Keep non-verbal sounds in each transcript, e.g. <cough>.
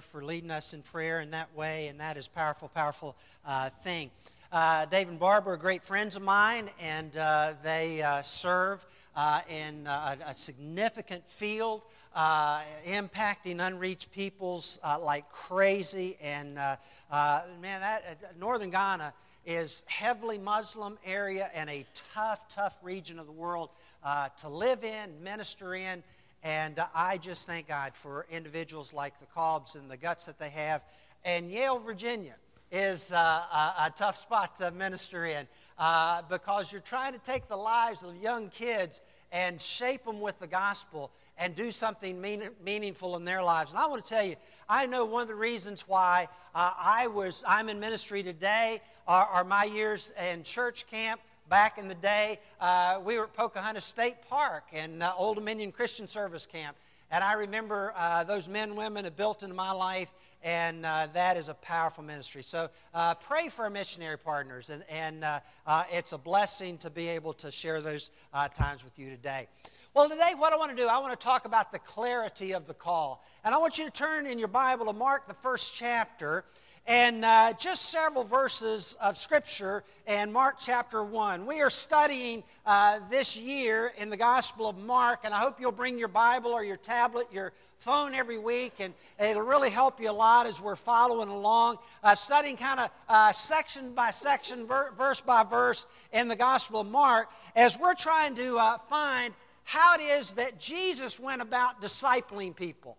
for leading us in prayer in that way, and that is powerful, powerful uh, thing. Uh, Dave and Barbara are great friends of mine, and uh, they uh, serve uh, in uh, a, a, significant field, impacting unreached peoples like crazy. And man, that northern Ghana is heavily Muslim area and a tough, tough region of the world to live in, minister in. And I just thank God for individuals like the Cobbs and the guts that they have. And Yale, Virginia is uh, a, a, tough spot to minister in uh, because you're trying to take the lives of young kids and shape them with the gospel and do something mean, meaningful in their lives. And I want to tell you, I know one of the reasons why uh, I was I'm in ministry today are, are my years in church camp back in the day, uh, we were at Pocahontas State Park and uh, Old Dominion Christian Service Camp. And I remember uh, those men and women have built into my life, and uh, that is a powerful ministry. So uh, pray for our missionary partners, and, and uh, it's a blessing to be able to share those times with you today. Well, today, what I want to do, I want to talk about the clarity of the call. And I want you to turn in your Bible to Mark, the first chapter and uh, just several verses of Scripture in Mark chapter 1. We are studying uh, this year in the Gospel of Mark, and I hope you'll bring your Bible or your tablet, your phone every week, and it'll really help you a lot as we're following along, uh, studying kind of uh, section by section, ver- verse by verse in the Gospel of Mark, as we're trying to uh, find how it is that Jesus went about discipling people.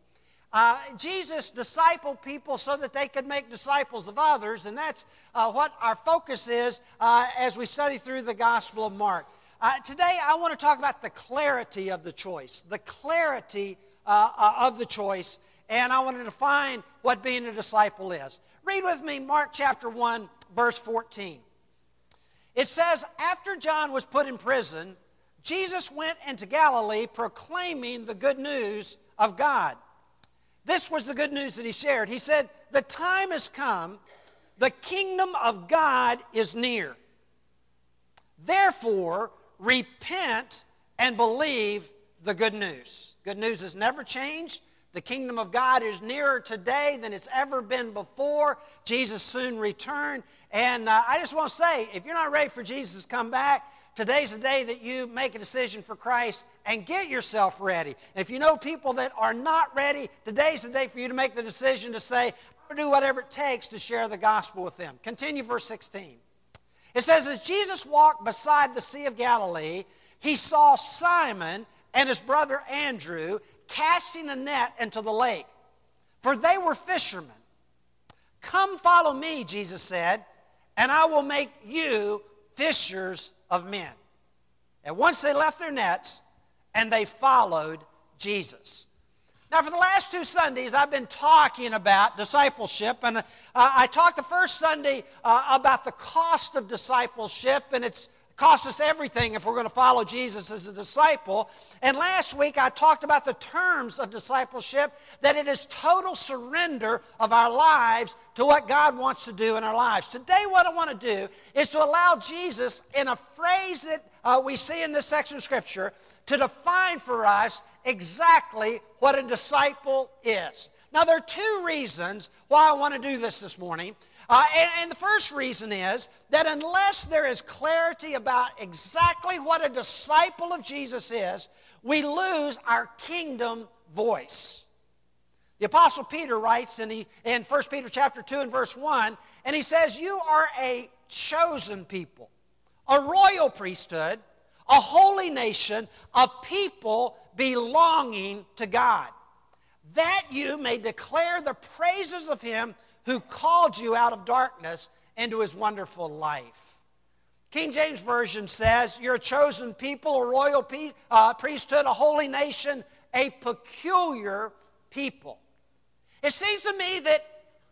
Uh, Jesus discipled people so that they could make disciples of others, and that's uh, what our focus is uh, as we study through the Gospel of Mark. Uh, today, I want to talk about the clarity of the choice, the clarity uh, uh, of the choice, and I want to define what being a disciple is. Read with me Mark chapter 1, verse 14. It says, After John was put in prison, Jesus went into Galilee proclaiming the good news of God. This was the good news that he shared. He said, The time has come, the kingdom of God is near. Therefore, repent and believe the good news. Good news has never changed. The kingdom of God is nearer today than it's ever been before. Jesus soon return. And uh, I just want to say if you're not ready for Jesus to come back, Today's the day that you make a decision for Christ and get yourself ready. And if you know people that are not ready, today's the day for you to make the decision to say, I'm do whatever it takes to share the gospel with them. Continue verse 16. It says, As Jesus walked beside the Sea of Galilee, he saw Simon and his brother Andrew casting a net into the lake, for they were fishermen. Come follow me, Jesus said, and I will make you fishers of men. And once they left their nets and they followed Jesus. Now, for the last two Sundays, I've been talking about discipleship, and uh, I talked the first Sunday uh, about the cost of discipleship, and it's costs us everything if we're going to follow Jesus as a disciple. And last week I talked about the terms of discipleship that it is total surrender of our lives to what God wants to do in our lives. Today, what I want to do is to allow Jesus, in a phrase that uh, we see in this section of Scripture, to define for us exactly what a disciple is. Now, there are two reasons why I want to do this this morning. Uh, and, and the first reason is that unless there is clarity about exactly what a disciple of Jesus is, we lose our kingdom voice. The apostle Peter writes in, the, in 1 Peter chapter 2 and verse 1, and he says, You are a chosen people, a royal priesthood, a holy nation, a people belonging to God, that you may declare the praises of him who called you out of darkness into his wonderful life. King James Version says, You're a chosen people, a royal pe- uh, priesthood, a holy nation, a peculiar people. It seems to me that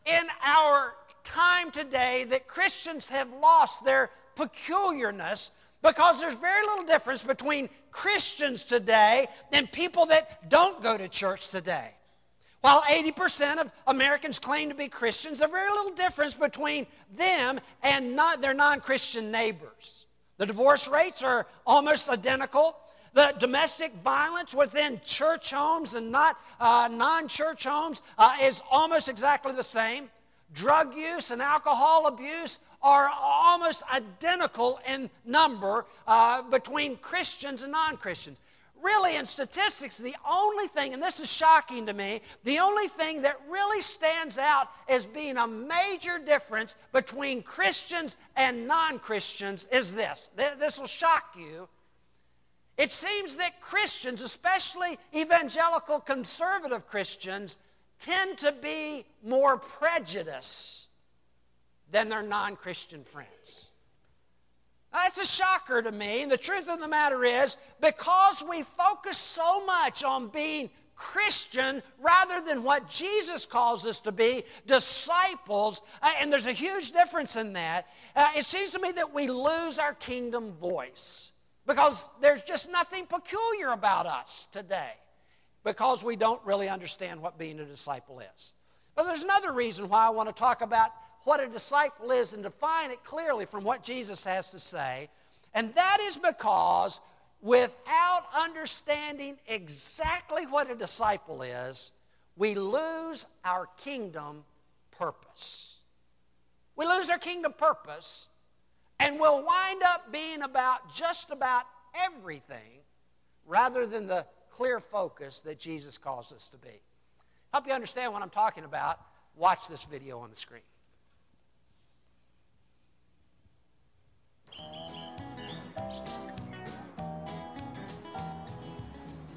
in our time today that Christians have lost their peculiarness because there's very little difference between Christians today and people that don't go to church today. While 80% of Americans claim to be Christians, there's very little difference between them and not their non Christian neighbors. The divorce rates are almost identical. The domestic violence within church homes and not uh, non church homes uh, is almost exactly the same. Drug use and alcohol abuse are almost identical in number uh, between Christians and non Christians. Really, in statistics, the only thing, and this is shocking to me, the only thing that really stands out as being a major difference between Christians and non Christians is this. This will shock you. It seems that Christians, especially evangelical conservative Christians, tend to be more prejudiced than their non Christian friends. That's a shocker to me. And the truth of the matter is, because we focus so much on being Christian rather than what Jesus calls us to be, disciples, uh, and there's a huge difference in that, uh, it seems to me that we lose our kingdom voice because there's just nothing peculiar about us today because we don't really understand what being a disciple is. But there's another reason why I want to talk about what a disciple is and define it clearly from what Jesus has to say. And that is because without understanding exactly what a disciple is, we lose our kingdom purpose. We lose our kingdom purpose and we'll wind up being about just about everything rather than the clear focus that Jesus calls us to be. Help you understand what I'm talking about, watch this video on the screen.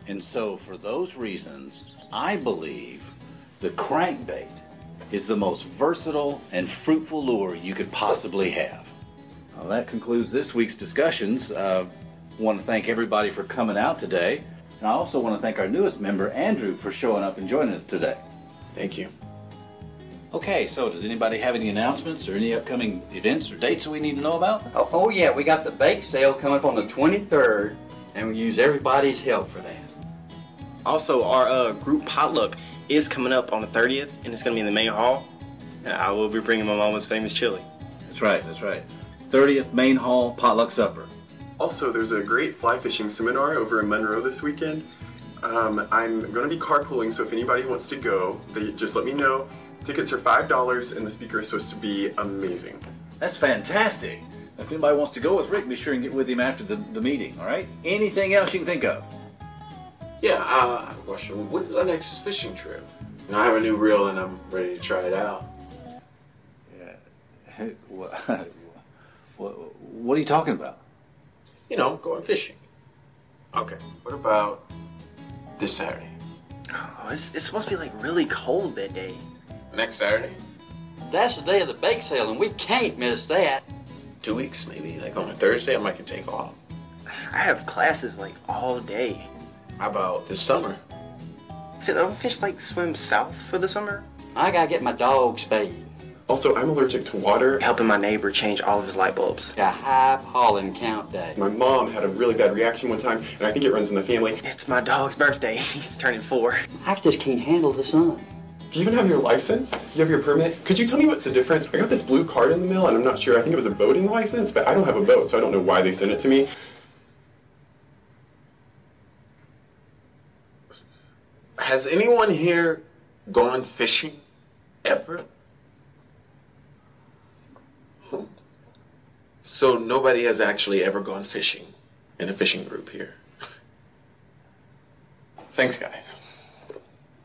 And so, for those reasons, I believe the crankbait is the most versatile and fruitful lure you could possibly have. Well, that concludes this week's discussions. Uh, I want to thank everybody for coming out today. And I also want to thank our newest member, Andrew, for showing up and joining us today. Thank you. Okay, so does anybody have any announcements or any upcoming events or dates that we need to know about? Oh, oh yeah, we got the bake sale coming up on the 23rd, and we use everybody's help for that. Also, our uh, group potluck is coming up on the 30th, and it's going to be in the main hall. And I will be bringing my mama's famous chili. That's right, that's right. 30th Main Hall Potluck Supper. Also, there's a great fly fishing seminar over in Monroe this weekend. Um, I'm going to be carpooling, so if anybody wants to go, they just let me know. Tickets are $5, and the speaker is supposed to be amazing. That's fantastic. If anybody wants to go with Rick, be sure and get with him after the, the meeting, all right? Anything else you can think of? Yeah, uh, I have a question. When is our next fishing trip? You know, I have a new reel and I'm ready to try it out. Yeah. what, what, <laughs> what are you talking about? You know, going fishing. Okay, what about this Saturday? Oh, it's, it's supposed to be like really cold that day. Next Saturday? That's the day of the bake sale, and we can't miss that. Two weeks, maybe. Like on a Thursday, I might can take off. I have classes like all day. How about this summer? Don't fish like swim south for the summer? I gotta get my dog spayed. Also, I'm allergic to water. Helping my neighbor change all of his light bulbs. A high pollen count day. My mom had a really bad reaction one time, and I think it runs in the family. It's my dog's birthday. <laughs> He's turning four. I just can't handle the sun. Do you even have your license? You have your permit? Could you tell me what's the difference? I got this blue card in the mail, and I'm not sure. I think it was a boating license, but I don't have a boat, so I don't know why they sent it to me. Has anyone here gone fishing ever? So nobody has actually ever gone fishing in a fishing group here. <laughs> Thanks, guys.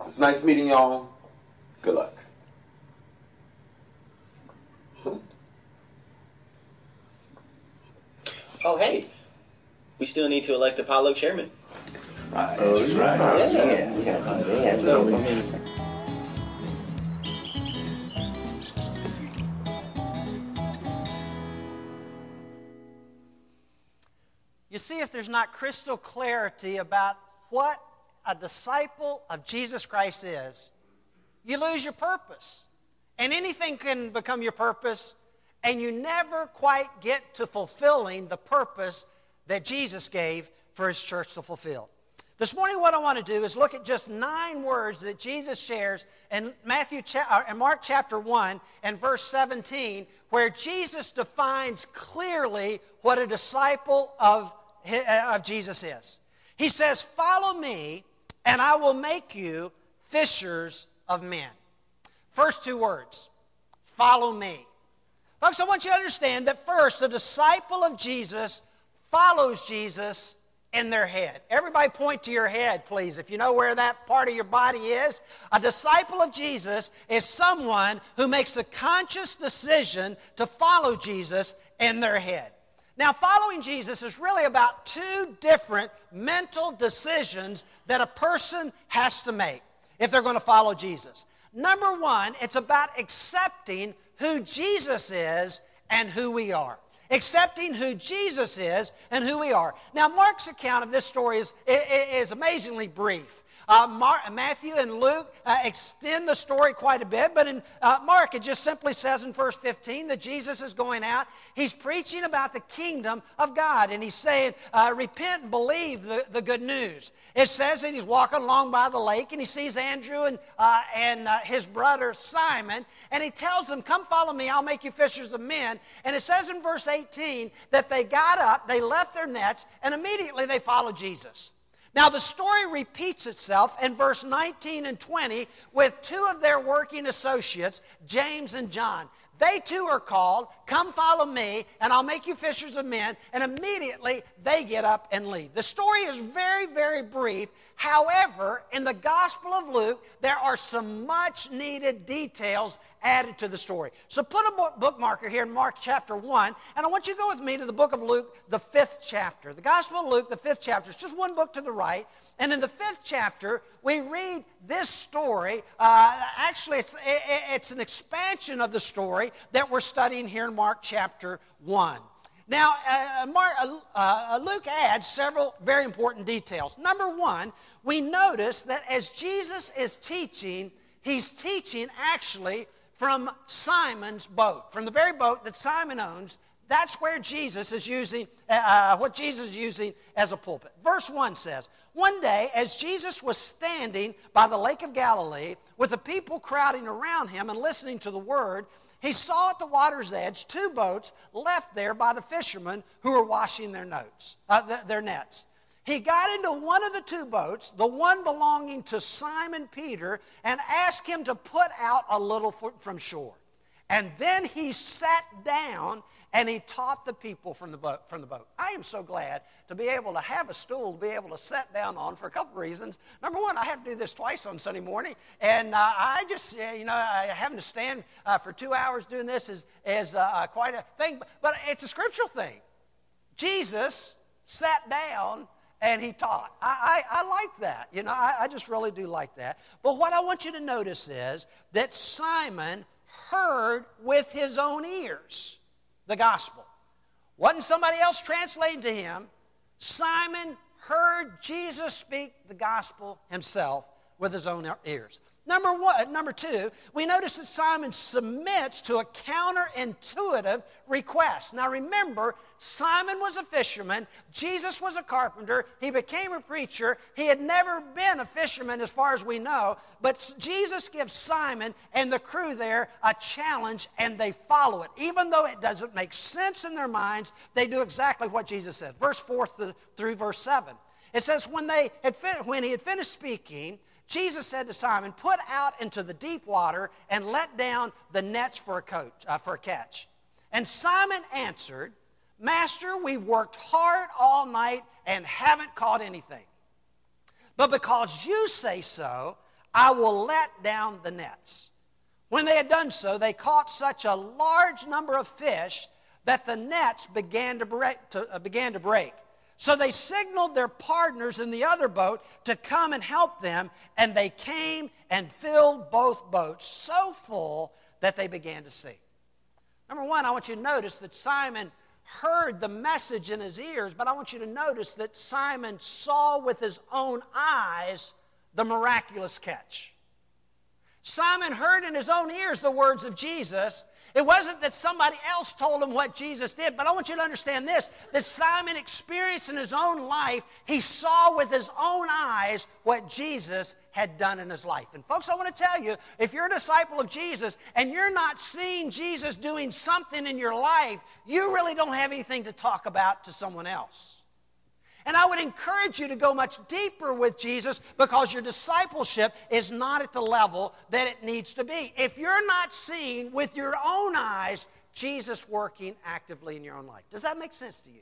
It's nice meeting y'all. Good luck. Oh, hey. We still need to elect a potluck chairman. Right. Oh, that's right. Yeah, yeah, yeah. So, I mean, You see, if there's not crystal clarity about what a disciple of Jesus Christ is, you lose your purpose. And anything can become your purpose, and you never quite get to fulfilling the purpose that Jesus gave for his church to fulfill. This morning, what I want to do is look at just nine words that Jesus shares in Matthew, cha- uh, in Mark chapter one and verse seventeen, where Jesus defines clearly what a disciple of, uh, of Jesus is. He says, Follow me, and I will make you fishers of men. First two words follow me. Folks, I want you to understand that first, a disciple of Jesus follows Jesus in their head. Everybody point to your head, please, if you know where that part of your body is. A disciple of Jesus is someone who makes a conscious decision to follow Jesus in their head. Now, following Jesus is really about two different mental decisions that a person has to make if they're going to follow Jesus. Number one, it's about accepting who Jesus is and who we are accepting who Jesus is and who we are. Now, Mark's account of this story is, is amazingly brief. Uh, Matthew and Luke uh, extend the story quite a bit, but in uh, Mark, it just simply says in verse 15 that Jesus is going out. He's preaching about the kingdom of God, and he's saying, uh, Repent and believe the, the good news. It says that he's walking along by the lake, and he sees Andrew and, uh, and uh, his brother Simon, and he tells them, Come follow me, I'll make you fishers of men. And it says in verse 18 that they got up, they left their nets, and immediately they followed Jesus. Now, the story repeats itself in verse 19 and 20 with two of their working associates, James and John. They too are called, Come follow me, and I'll make you fishers of men. And immediately they get up and leave. The story is very, very brief. However, in the Gospel of Luke, there are some much needed details added to the story. So put a bookmarker here in Mark chapter 1, and I want you to go with me to the book of Luke, the fifth chapter. The Gospel of Luke, the fifth chapter. It's just one book to the right. And in the fifth chapter, we read this story. Uh, actually, it's, it's an expansion of the story that we're studying here in Mark chapter 1. Now, uh, Mark, uh, uh, Luke adds several very important details. Number one, we notice that as Jesus is teaching, he's teaching actually from Simon's boat, from the very boat that Simon owns. That's where Jesus is using, uh, uh, what Jesus is using as a pulpit. Verse 1 says, One day, as Jesus was standing by the Lake of Galilee, with the people crowding around him and listening to the word, he saw at the water's edge two boats left there by the fishermen who were washing their, notes, uh, their nets. He got into one of the two boats, the one belonging to Simon Peter, and asked him to put out a little from shore. And then he sat down and he taught the people from the boat. From the boat. I am so glad to be able to have a stool to be able to sit down on for a couple reasons. Number one, I have to do this twice on Sunday morning, and uh, I just, uh, you know, having to stand uh, for two hours doing this is, is uh, quite a thing, but it's a scriptural thing. Jesus sat down and he taught. I, I, I, like that. You know, I, I just really do like that. But what I want you to notice is that Simon heard with his own ears the gospel. Wasn't somebody else translating to him. Simon heard Jesus speak the gospel himself with his own ears. Number one, uh, number two, we notice that Simon submits to a counterintuitive request. Now remember, Simon was a fisherman, Jesus was a carpenter, he became a preacher. He had never been a fisherman as far as we know, but Jesus gives Simon and the crew there a challenge and they follow it. Even though it doesn't make sense in their minds, they do exactly what Jesus said. Verse 4 through verse 7. It says, when, they had fin- when he had finished speaking, Jesus said to Simon, Put out into the deep water and let down the nets for a, coach, uh, for a catch. And Simon answered, Master, we've worked hard all night and haven't caught anything. But because you say so, I will let down the nets. When they had done so, they caught such a large number of fish that the nets began to break. To, uh, began to break. So they signaled their partners in the other boat to come and help them, and they came and filled both boats so full that they began to sink. Number one, I want you to notice that Simon heard the message in his ears, but I want you to notice that Simon saw with his own eyes the miraculous catch. Simon heard in his own ears the words of Jesus, it wasn't that somebody else told him what Jesus did, but I want you to understand this that Simon experienced in his own life, he saw with his own eyes what Jesus had done in his life. And folks, I want to tell you if you're a disciple of Jesus and you're not seeing Jesus doing something in your life, you really don't have anything to talk about to someone else. And I would encourage you to go much deeper with Jesus because your discipleship is not at the level that it needs to be. If you're not seeing with your own eyes Jesus working actively in your own life, does that make sense to you?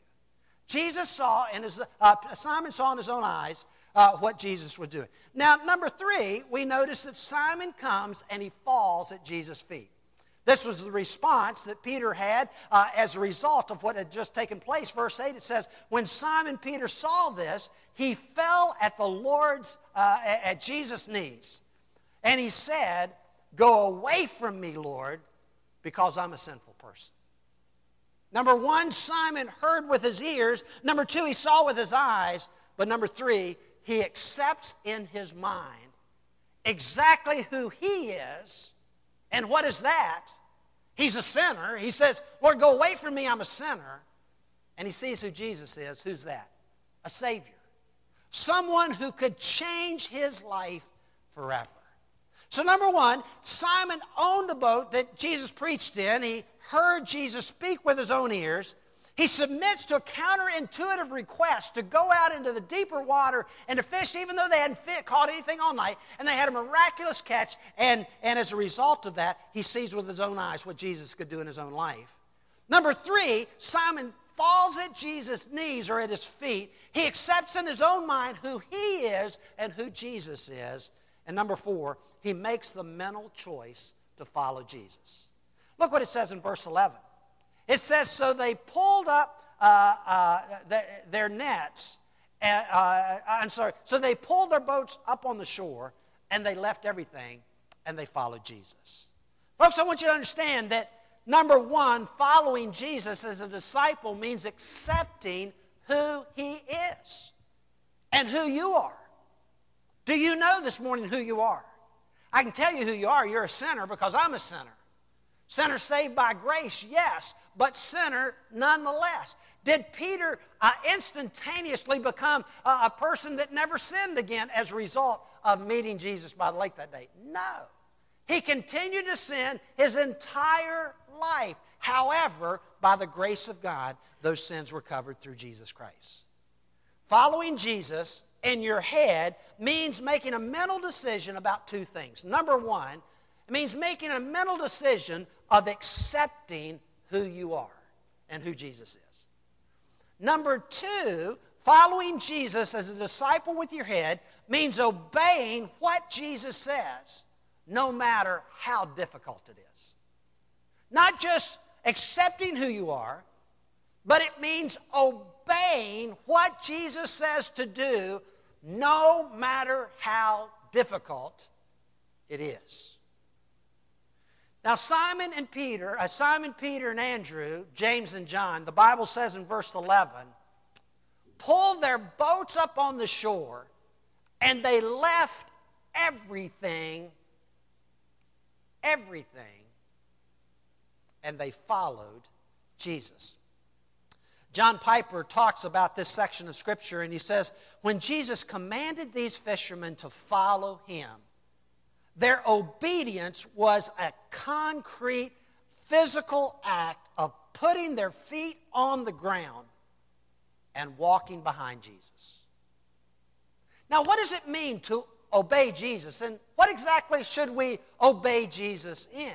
Jesus saw, his, uh, Simon saw in his own eyes uh, what Jesus was doing. Now, number three, we notice that Simon comes and he falls at Jesus' feet. This was the response that Peter had uh, as a result of what had just taken place. Verse 8 it says, When Simon Peter saw this, he fell at the Lord's, uh, at Jesus' knees. And he said, Go away from me, Lord, because I'm a sinful person. Number one, Simon heard with his ears. Number two, he saw with his eyes. But number three, he accepts in his mind exactly who he is. And what is that? He's a sinner. He says, Lord, go away from me, I'm a sinner. And he sees who Jesus is. Who's that? A Savior. Someone who could change his life forever. So, number one, Simon owned the boat that Jesus preached in. He heard Jesus speak with his own ears. He submits to a counterintuitive request to go out into the deeper water and to fish, even though they hadn't fit, caught anything all night, and they had a miraculous catch. And, and as a result of that, he sees with his own eyes what Jesus could do in his own life. Number three, Simon falls at Jesus' knees or at his feet. He accepts in his own mind who he is and who Jesus is. And number four, he makes the mental choice to follow Jesus. Look what it says in verse 11. It says, So they pulled up uh, uh, their, their, nets, and, uh, I'm sorry, so they pulled their boats up on the shore and they left everything and they followed Jesus. Folks, I want you to understand that number one, following Jesus as a disciple means accepting who he is and who you are. Do you know this morning who you are? I can tell you who you are. You're a sinner because I'm a sinner. Sinner saved by grace, yes, but sinner nonetheless. Did Peter uh, instantaneously become a person that never sinned again as a result of meeting Jesus by the lake that day? No. He continued to sin his entire life. However, by the grace of God, those sins were covered through Jesus Christ. Following Jesus in your head means making a mental decision about two things. Number one, it means making a mental decision of accepting who you are and who Jesus is. Number two, following Jesus as a disciple with your head means obeying what Jesus says, no matter how difficult it is. Not just accepting who you are, but it means obeying what Jesus says to do, no matter how difficult it is. Now, Simon and Peter, uh, Simon, Peter, and Andrew, James and John, the Bible says in verse 11, pulled their boats up on the shore and they left everything, everything, and they followed Jesus. John Piper talks about this section of Scripture and he says, When Jesus commanded these fishermen to follow him, their obedience was a concrete, physical act of putting their feet on the ground and walking behind Jesus. Now, what does it mean to obey Jesus? And what exactly should we obey Jesus in?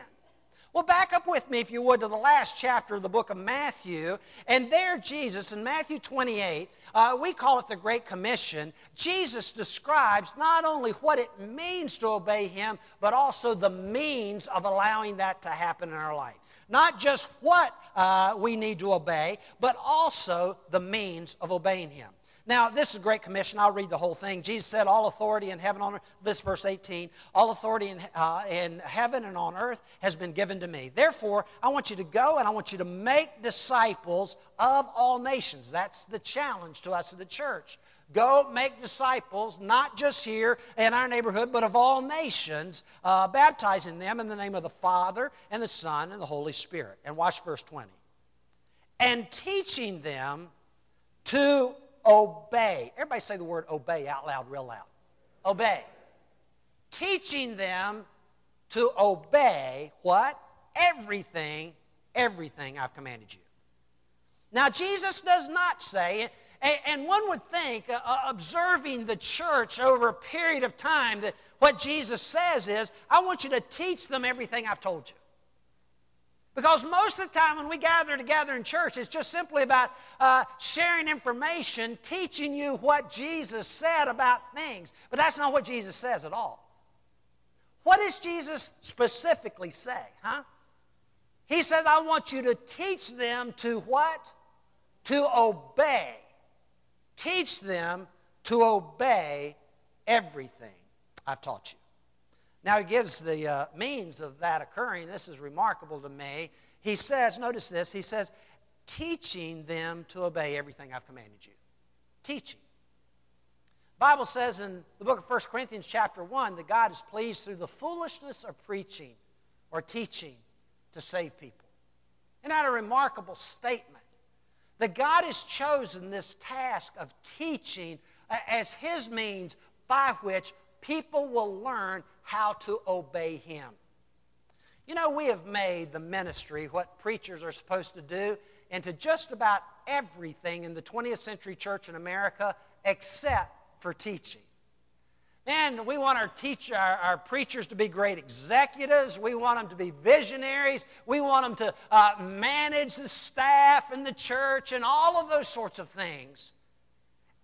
Well, back up with me, if you would, to the last chapter of the book of Matthew. And there, Jesus, in Matthew 28, uh, we call it the Great Commission. Jesus describes not only what it means to obey Him, but also the means of allowing that to happen in our life. Not just what uh, we need to obey, but also the means of obeying Him. Now, this is a great commission. I'll read the whole thing. Jesus said, All authority in heaven on earth, this verse 18, all authority in, uh, in heaven and on earth has been given to me. Therefore, I want you to go and I want you to make disciples of all nations. That's the challenge to us in the church. Go make disciples, not just here in our neighborhood, but of all nations, uh, baptizing them in the name of the Father and the Son and the Holy Spirit. And watch verse 20. And teaching them to obey. Everybody say the word obey out loud, real loud. Obey. Teaching them to obey what? Everything, everything I've commanded you. Now, Jesus does not say, And, one would think, uh, uh, observing the church over a period of time, that what Jesus says is, I want you to teach them everything I've told you. Because most of the time when we gather together in church, it's just simply about uh, sharing information, teaching you what Jesus said about things. But that's not what Jesus says at all. What does Jesus specifically say, huh? He says, I want you to teach them to what? To obey. Teach them to obey everything I've taught you. Now, he gives the uh, means of that occurring. This is remarkable to me. He says, notice this, he says, teaching them to obey everything I've commanded you. Teaching. Bible says in the book of 1 Corinthians chapter 1 that God is pleased through the foolishness of preaching or teaching to save people. Isn't that a remarkable statement? That God has chosen this task of teaching as His means by which people will learn how to obey Him. You know, we have made the ministry what preachers are supposed to do into just about everything in the 20th century church in America except for teaching. Man, we want our teacher, our, our, preachers to be great executives. We want them to be visionaries. We want them to uh, manage the staff and the church and all of those sorts of things.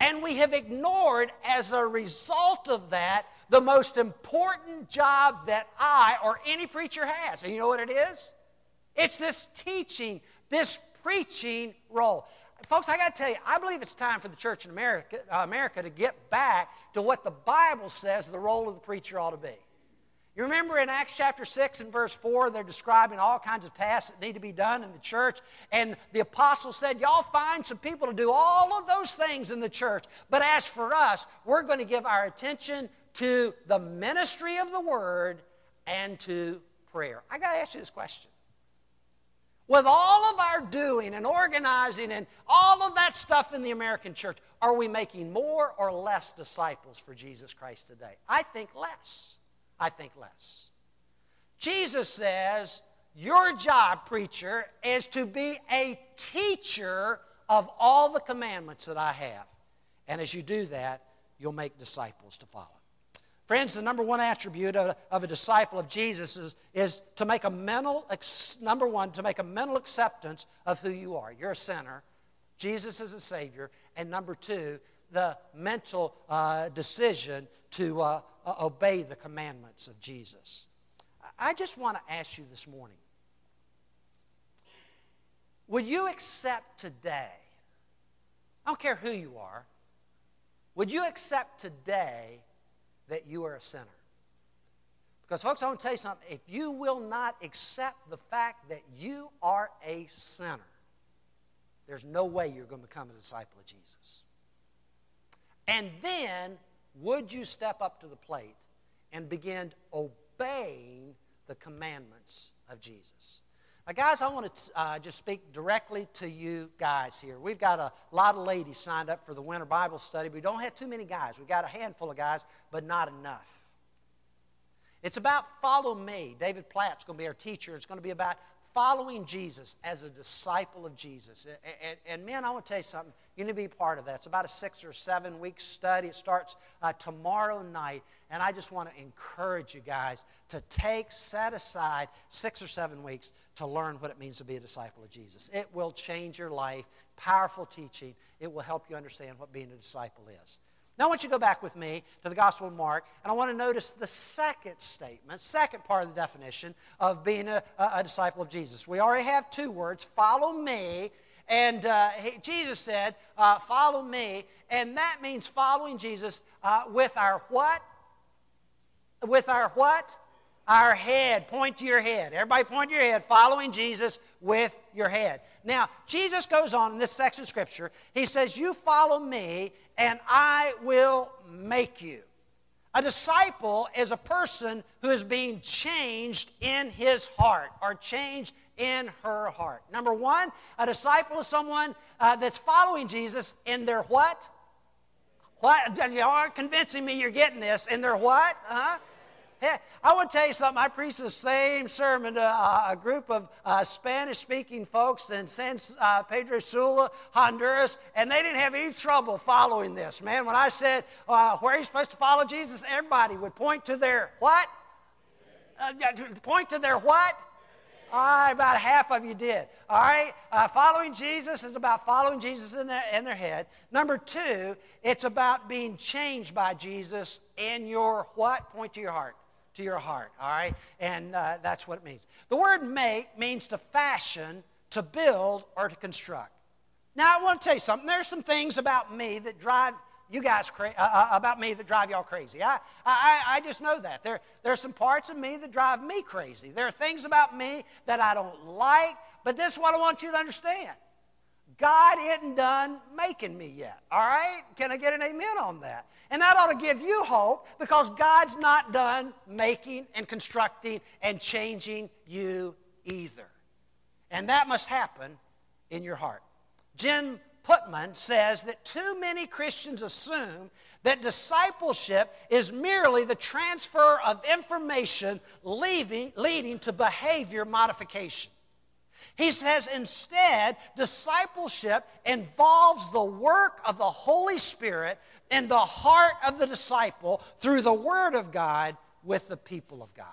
And we have ignored, as a result of that, the most important job that I or any preacher has. And you know what it is? It's this teaching, this preaching role. Folks, I got to tell you, I believe it's time for the church in America, uh, America to get back to what the Bible says the role of the preacher ought to be. You remember in Acts chapter 6 and verse 4, they're describing all kinds of tasks that need to be done in the church. And the apostle said, Y'all find some people to do all of those things in the church. But as for us, we're going to give our attention to the ministry of the word and to prayer. I got to ask you this question with all of our doing and organizing and all of that stuff in the American church, are we making more or less disciples for Jesus Christ today? I think less. I think less. Jesus says, Your job, preacher, is to be a teacher of all the commandments that I have. And as you do that, you'll make disciples to follow. Friends, the number one attribute of, of, a disciple of Jesus is, is to make a mental, number one, to make a mental acceptance of who you are. You're a sinner. Jesus is a Savior. And number two, the mental uh, decision to uh, uh, obey the commandments of Jesus. I just want to ask you this morning would you accept today, I don't care who you are, would you accept today that you are a sinner. Because, folks, I want to tell you something. If you will not accept the fact that you are a sinner, there's no way you're going to become a disciple of Jesus. And then, would you step up to the plate and begin obeying the commandments of Jesus? Now, guys, I want to uh, just speak directly to you guys here. We've got a lot of ladies signed up for the winter Bible study. We don't have too many guys. We've got a handful of guys, but not enough. It's about follow me. David Platt's going to be our teacher. It's going to be about following Jesus as a disciple of Jesus. And, and, and, man, I want to tell you something. You need to be part of that. It's about a six or seven week study. It starts uh, tomorrow night. And I just want to encourage you guys to take, set aside six or seven weeks to learn what it means to be a disciple of Jesus. It will change your life. Powerful teaching. It will help you understand what being a disciple is. Now, I want you to go back with me to the Gospel of Mark, and I want to notice the second statement, second part of the definition of being a, a disciple of Jesus. We already have two words follow me, and uh, he, Jesus said, uh, Follow me, and that means following Jesus uh, with our what? With our what? Our head. Point to your head. Everybody point to your head, following Jesus with your head. Now, Jesus goes on in this section of Scripture. He says, You follow me, and I will make you. A disciple is a person who is being changed in his heart or changed in her heart. Number one, a disciple is someone uh, that's following Jesus in their what? What? <laughs> You aren't convincing me you're getting this. In their what? Huh? Hey, I want to tell you something. I preached the same sermon to uh, a group of uh, Spanish speaking folks in San uh, Pedro Sula, Honduras, and they didn't have any trouble following this. Man, when I said, uh, Where are you supposed to follow Jesus? Everybody would point to their what? Uh, point to their what? Right, about half of you did. All right, uh, following Jesus is about following Jesus in their, in their head. Number two, it's about being changed by Jesus in your what? Point to your heart. To your heart, all right? And uh, that's what it means. The word make means to fashion, to build, or to construct. Now, I want to tell you something. There's some things about me that drive you guys cra- uh, uh, about me that drive y'all crazy. I, I, I just know that. There, there are some parts of me that drive me crazy. There are things about me that I don't like, but this is what I want you to understand. God isn't done making me yet, all right? Can I get an amen on that? And that ought to give you hope because God's not done making and constructing and changing you either. And that must happen in your heart. Jim Putman says that too many Christians assume that discipleship is merely the transfer of information leaving, leading to behavior modification. He says instead, discipleship involves the work of the Holy Spirit in the heart of the disciple through the Word of God with the people of God.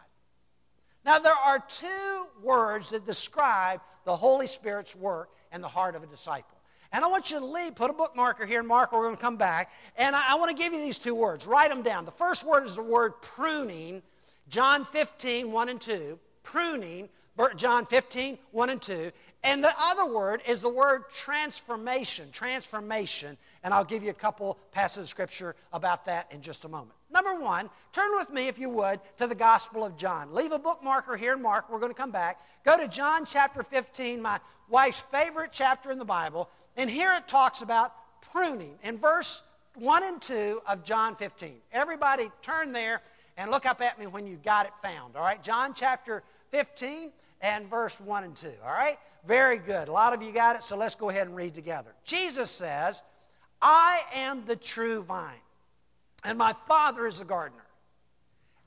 Now, there are two words that describe the Holy Spirit's work in the heart of a disciple. And I want you to leave, put a bookmarker here, and Mark, we're going to come back. And I, I want to give you these two words. Write them down. The first word is the word pruning, John 15, 1 and 2. Pruning, John 15, 1 and 2. And the other word is the word transformation, transformation. And I'll give you a couple passages of scripture about that in just a moment. Number one, turn with me, if you would, to the Gospel of John. Leave a bookmarker here, Mark. We're going to come back. Go to John chapter 15, my wife's favorite chapter in the Bible. And here it talks about pruning in verse 1 and 2 of John 15. Everybody turn there and look up at me when you got it found, all right? John chapter 15 and verse 1 and 2, all right? Very good. A lot of you got it, so let's go ahead and read together. Jesus says, I am the true vine, and my Father is the gardener.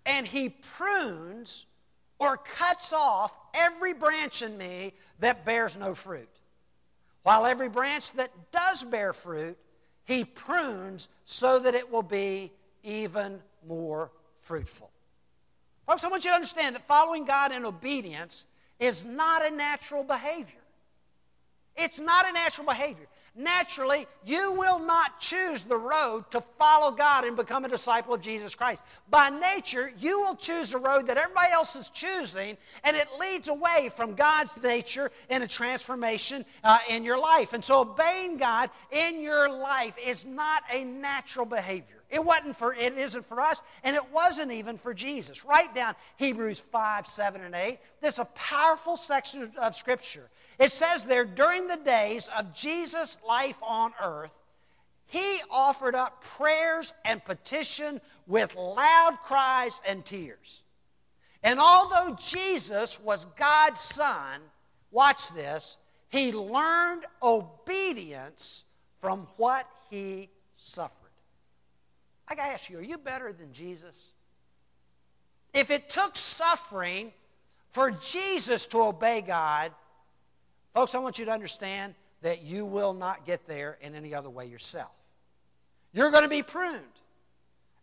And he prunes or cuts off every branch in me that bears no fruit while every branch that does bear fruit, he prunes so that it will be even more fruitful. Folks, I want you to understand that following God in obedience is not a natural behavior. It's not a natural behavior naturally, you will not choose the road to follow God and become a disciple of Jesus Christ. By nature, you will choose the road that everybody else is choosing, and it leads away from God's nature and a transformation uh, in your life. And so, obeying God in your life is not a natural behavior. It wasn't for it isn't for us, and it wasn't even for Jesus. Write down Hebrews 5, 7, and 8. This is a powerful section of Scripture. It says there, during the days of Jesus' life on earth, he offered up prayers and petition with loud cries and tears. And although Jesus was God's son, watch this, he learned obedience from what he suffered. I gotta ask you, are you better than Jesus? If it took suffering for Jesus to obey God, Folks, I want you to understand that you will not get there in any other way yourself. You're going to be pruned.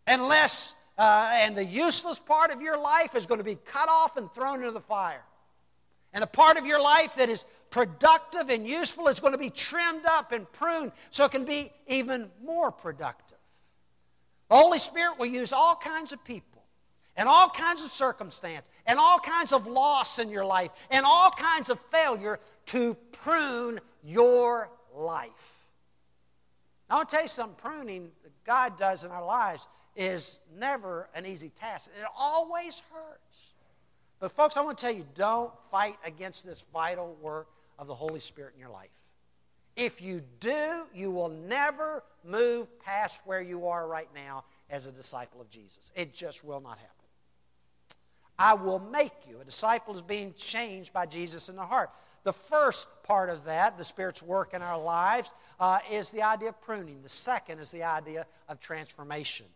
Unless, uh, and the useless part of your life is going to be cut off and thrown into the fire. And the part of your life that is productive and useful is going to be trimmed up and pruned so it can be even more productive. The Holy Spirit will use all kinds of people and all kinds of circumstance and all kinds of loss in your life and all kinds of failure to prune your life. Now, I want to tell you something pruning that God does in our lives is never an easy task. It always hurts. But, folks, I want to tell you don't fight against this vital work of the Holy Spirit in your life. If you do, you will never move past where you are right now as a disciple of Jesus. It just will not happen. I will make you. A disciple is being changed by Jesus in the heart. The first part of that, the Spirit's work in our lives, uh, is the idea of pruning. The second is the idea of transformation.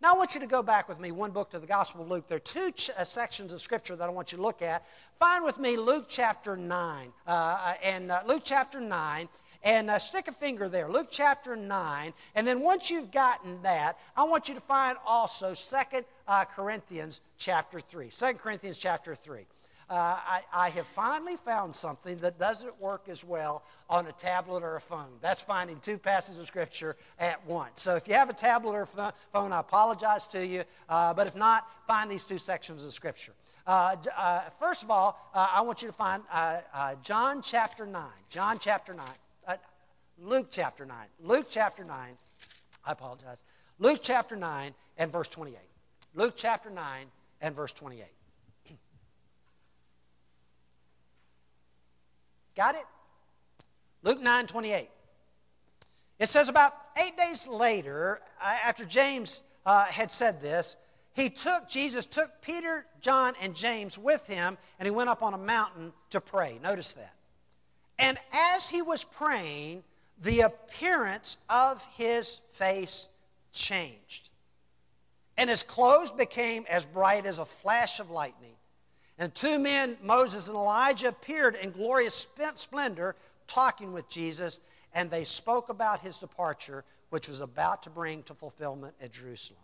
Now, I want you to go back with me one book to the Gospel of Luke. There are two ch- uh, sections of Scripture that I want you to look at. Find with me Luke chapter 9. Uh, uh and uh, Luke chapter 9, and uh, stick a finger there. Luke chapter 9. And then once you've gotten that, I want you to find also Second uh, Corinthians chapter 3. 2 Corinthians chapter 3 uh, I, I, have finally found something that doesn't work as well on a tablet or a phone. That's finding two passages of Scripture at once. So if you have a tablet or a phone, I apologize to you. Uh, but if not, find these two sections of Scripture. Uh, uh first of all, uh, I want you to find uh, John chapter 9. John chapter 9. Luke chapter 9. Luke chapter 9. I apologize. Luke chapter 9 and verse 28. Luke chapter 9 and verse 28. <clears throat> Got it? Luke 9 28. It says, About eight days later, uh, after James uh, had said this, he took, Jesus took Peter, John, and James with him, and he went up on a mountain to pray. Notice that. And as he was praying, the appearance of his face changed. And his clothes became as bright as a flash of lightning. And two men, Moses and Elijah, appeared in glorious splendor talking with Jesus, and they spoke about his departure, which was about to bring to fulfillment at Jerusalem.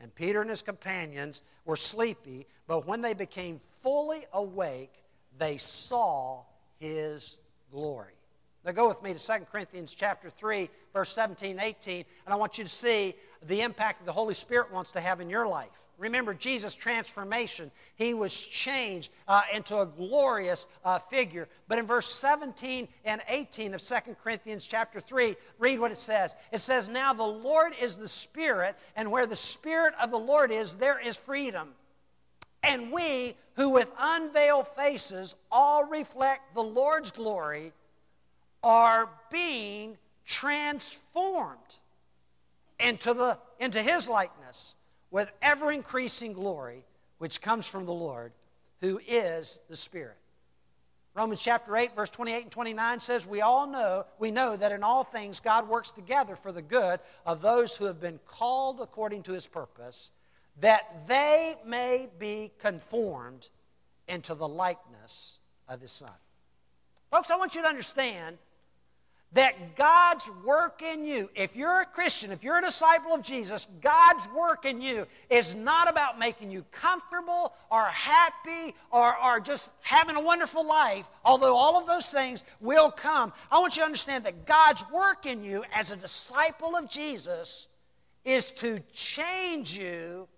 And Peter and his companions were sleepy, but when they became fully awake, they saw his glory. Now go with me to 2 Corinthians chapter 3, verse 17, 18, and I want you to see the impact that the Holy Spirit wants to have in your life. Remember Jesus' transformation. He was changed uh, into a glorious uh, figure. But in verse 17 and 18 of 2 Corinthians chapter 3, read what it says. It says, Now the Lord is the Spirit, and where the Spirit of the Lord is, there is freedom. And we, who with unveiled faces all reflect the Lord's glory, are being transformed into, the, into his likeness with ever increasing glory, which comes from the Lord, who is the Spirit. Romans chapter 8, verse 28 and 29 says, We all know, we know that in all things God works together for the good of those who have been called according to his purpose, that they may be conformed into the likeness of his Son. Folks, I want you to understand that God's work in you, if you're a Christian, if you're a disciple of Jesus, God's work in you is not about making you comfortable or happy or, or just having a wonderful life, although all of those things will come. I want you to understand that God's work in you as a disciple of Jesus is to change you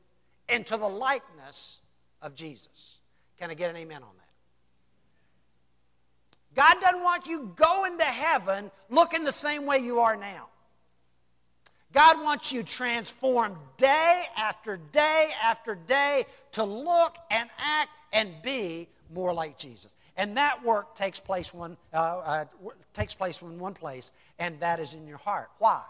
into the likeness of Jesus. Can I get an amen on that? God doesn't want you going to heaven looking the same way you are now. God wants you transformed day after day after day to look and act and be more like Jesus. And that work takes place one uh, uh, takes place in one place, and that is in your heart. Why?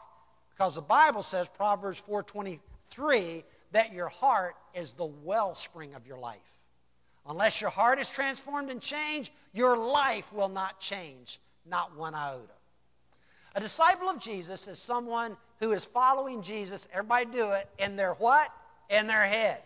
Because the Bible says, Proverbs 4:23, that your heart is the wellspring of your life. Unless your heart is transformed and changed, your life will not change, not one iota. A disciple of Jesus is someone who is following Jesus, everybody do it, in their what? In their head.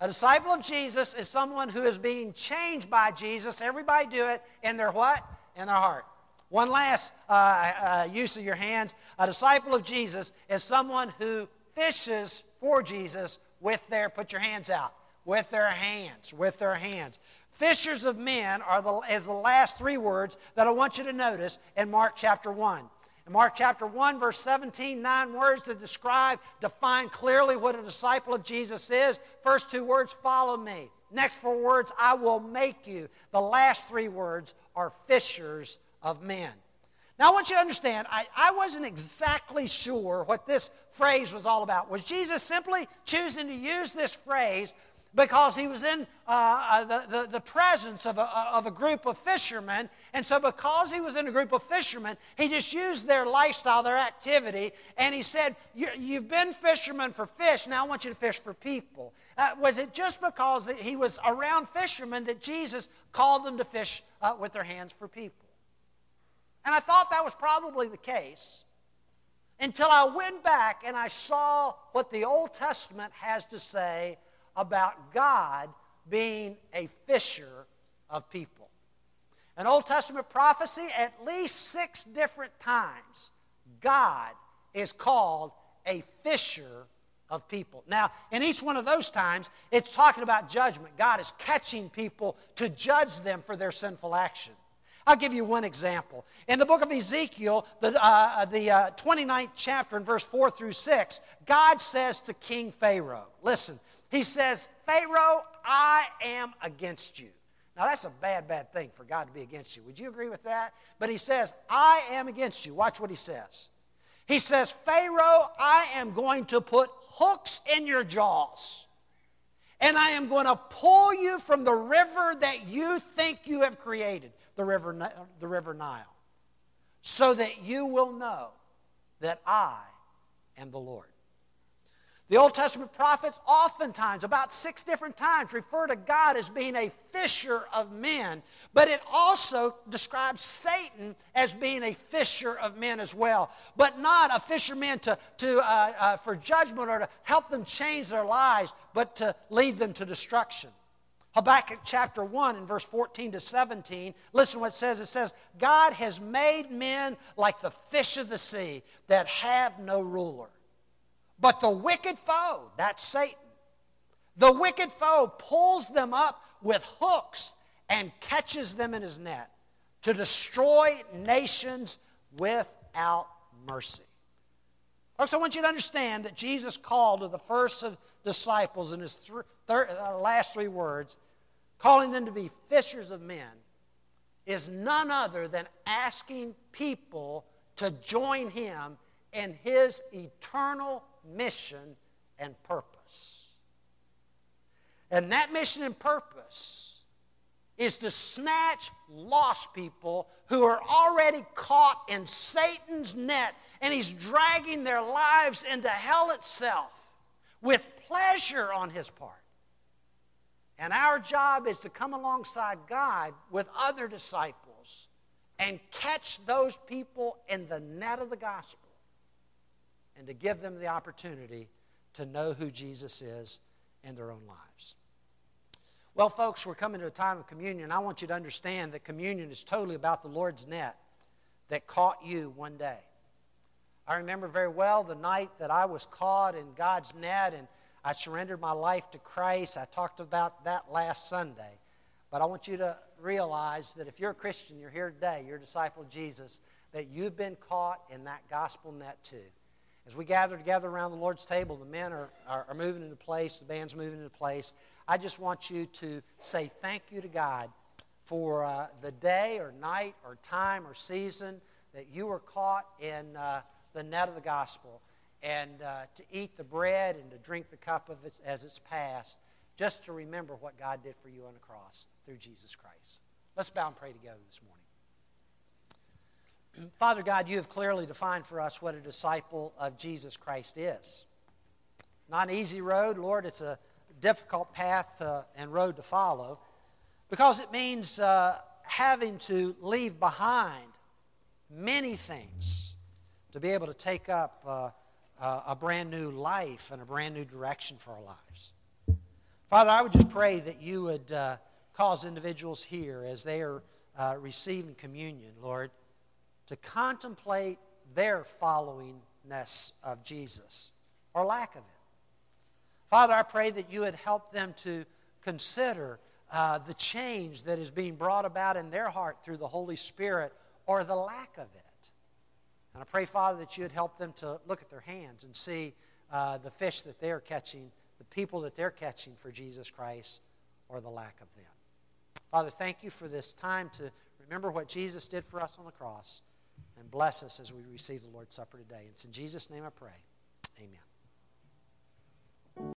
A disciple of Jesus is someone who is being changed by Jesus, everybody do it, in their what? In their heart. One last uh, uh, use of your hands. A disciple of Jesus is someone who fishes for Jesus with their, put your hands out, with their hands, with their hands. Fishers of men are the, is the last three words that I want you to notice in Mark chapter 1. In Mark chapter 1, verse 17, nine words that describe, define clearly what a disciple of Jesus is. First two words, follow me. Next four words, I will make you. The last three words are fishers of men. Now, I want you to understand, I, I wasn't exactly sure what this phrase was all about. Was Jesus simply choosing to use this phrase because he was in uh, uh, the, the, the, presence of a, uh, of a group of fishermen. And so, because he was in a group of fishermen, he just used their lifestyle, their activity, and he said, You've been fishermen for fish, now I want you to fish for people. Uh, was it just because he was around fishermen that Jesus called them to fish uh, with their hands for people? And I thought that was probably the case. until I went back and I saw what the Old Testament has to say about God being a fisher of people. An Old Testament prophecy, at least six different times, God is called a fisher of people. Now, in each one of those times, it's talking about judgment. God is catching people to judge them for their sinful action. I'll give you one example. In the book of Ezekiel, the, uh, the uh, 29th chapter, in verse 4 through 6, God says to King Pharaoh, Listen, he says, Pharaoh, I am against you. Now, that's a bad, bad thing for God to be against you. Would you agree with that? But he says, I am against you. Watch what he says. He says, Pharaoh, I am going to put hooks in your jaws, and I am going to pull you from the river that you think you have created, the river, the river Nile, so that you will know that I am the Lord. The Old Testament prophets, oftentimes, about six different times, refer to God as being a fisher of men, but it also describes Satan as being a fisher of men as well, but not a fisherman to, to, uh, uh, for judgment or to help them change their lives, but to lead them to destruction. Habakkuk chapter 1 and verse 14 to 17, listen what it says. It says, God has made men like the fish of the sea that have no ruler. But the wicked foe, that's Satan, the wicked foe pulls them up with hooks and catches them in his net to destroy nations without mercy. Folks, I want you to understand that Jesus called to the first of disciples in his th- thir- uh, last three words, calling them to be fishers of men, is none other than asking people to join him in his eternal mission and purpose. And that mission and purpose is to snatch lost people who are already caught in Satan's net and he's dragging their lives into hell itself with pleasure on his part. And our job is to come alongside God with other disciples and catch those people in the net of the gospel and to give them the opportunity to know who Jesus is in their own lives. Well, folks, we're coming to a time of communion. I want you to understand that communion is totally about the Lord's net that caught you one day. I remember very well the night that I was caught in God's net and I surrendered my life to Christ. I talked about that last Sunday. But I want you to realize that if you're a Christian, you're here today, you're a disciple of Jesus, that you've been caught in that gospel net too. As we gather together around the Lord's table, the men are, are, are moving into place, the band's moving into place. I just want you to say thank you to God for uh, the day or night or time or season that you were caught in uh, the net of the gospel and uh, to eat the bread and to drink the cup of it as it's passed, just to remember what God did for you on the cross through Jesus Christ. Let's bow and pray together this morning. Father God, you have clearly defined for us what a disciple of Jesus Christ is. Not an easy road, Lord, it's a difficult path to, and road to follow because it means uh, having to leave behind many things to be able to take up uh, uh, a brand new life and a brand new direction for our lives. Father, I would just pray that you would uh, cause individuals here as they are uh, receiving communion, Lord to contemplate their followingness of Jesus or lack of it. Father, I pray that you would help them to consider uh, the change that is being brought about in their heart through the Holy Spirit or the lack of it. And I pray, Father, that you would help them to look at their hands and see uh, the fish that they are catching, the people that they're catching for Jesus Christ, or the lack of them. Father, thank you for this time to remember what Jesus did for us on the cross and bless us as we receive the Lord's Supper today. It's in Jesus' name I pray. Amen.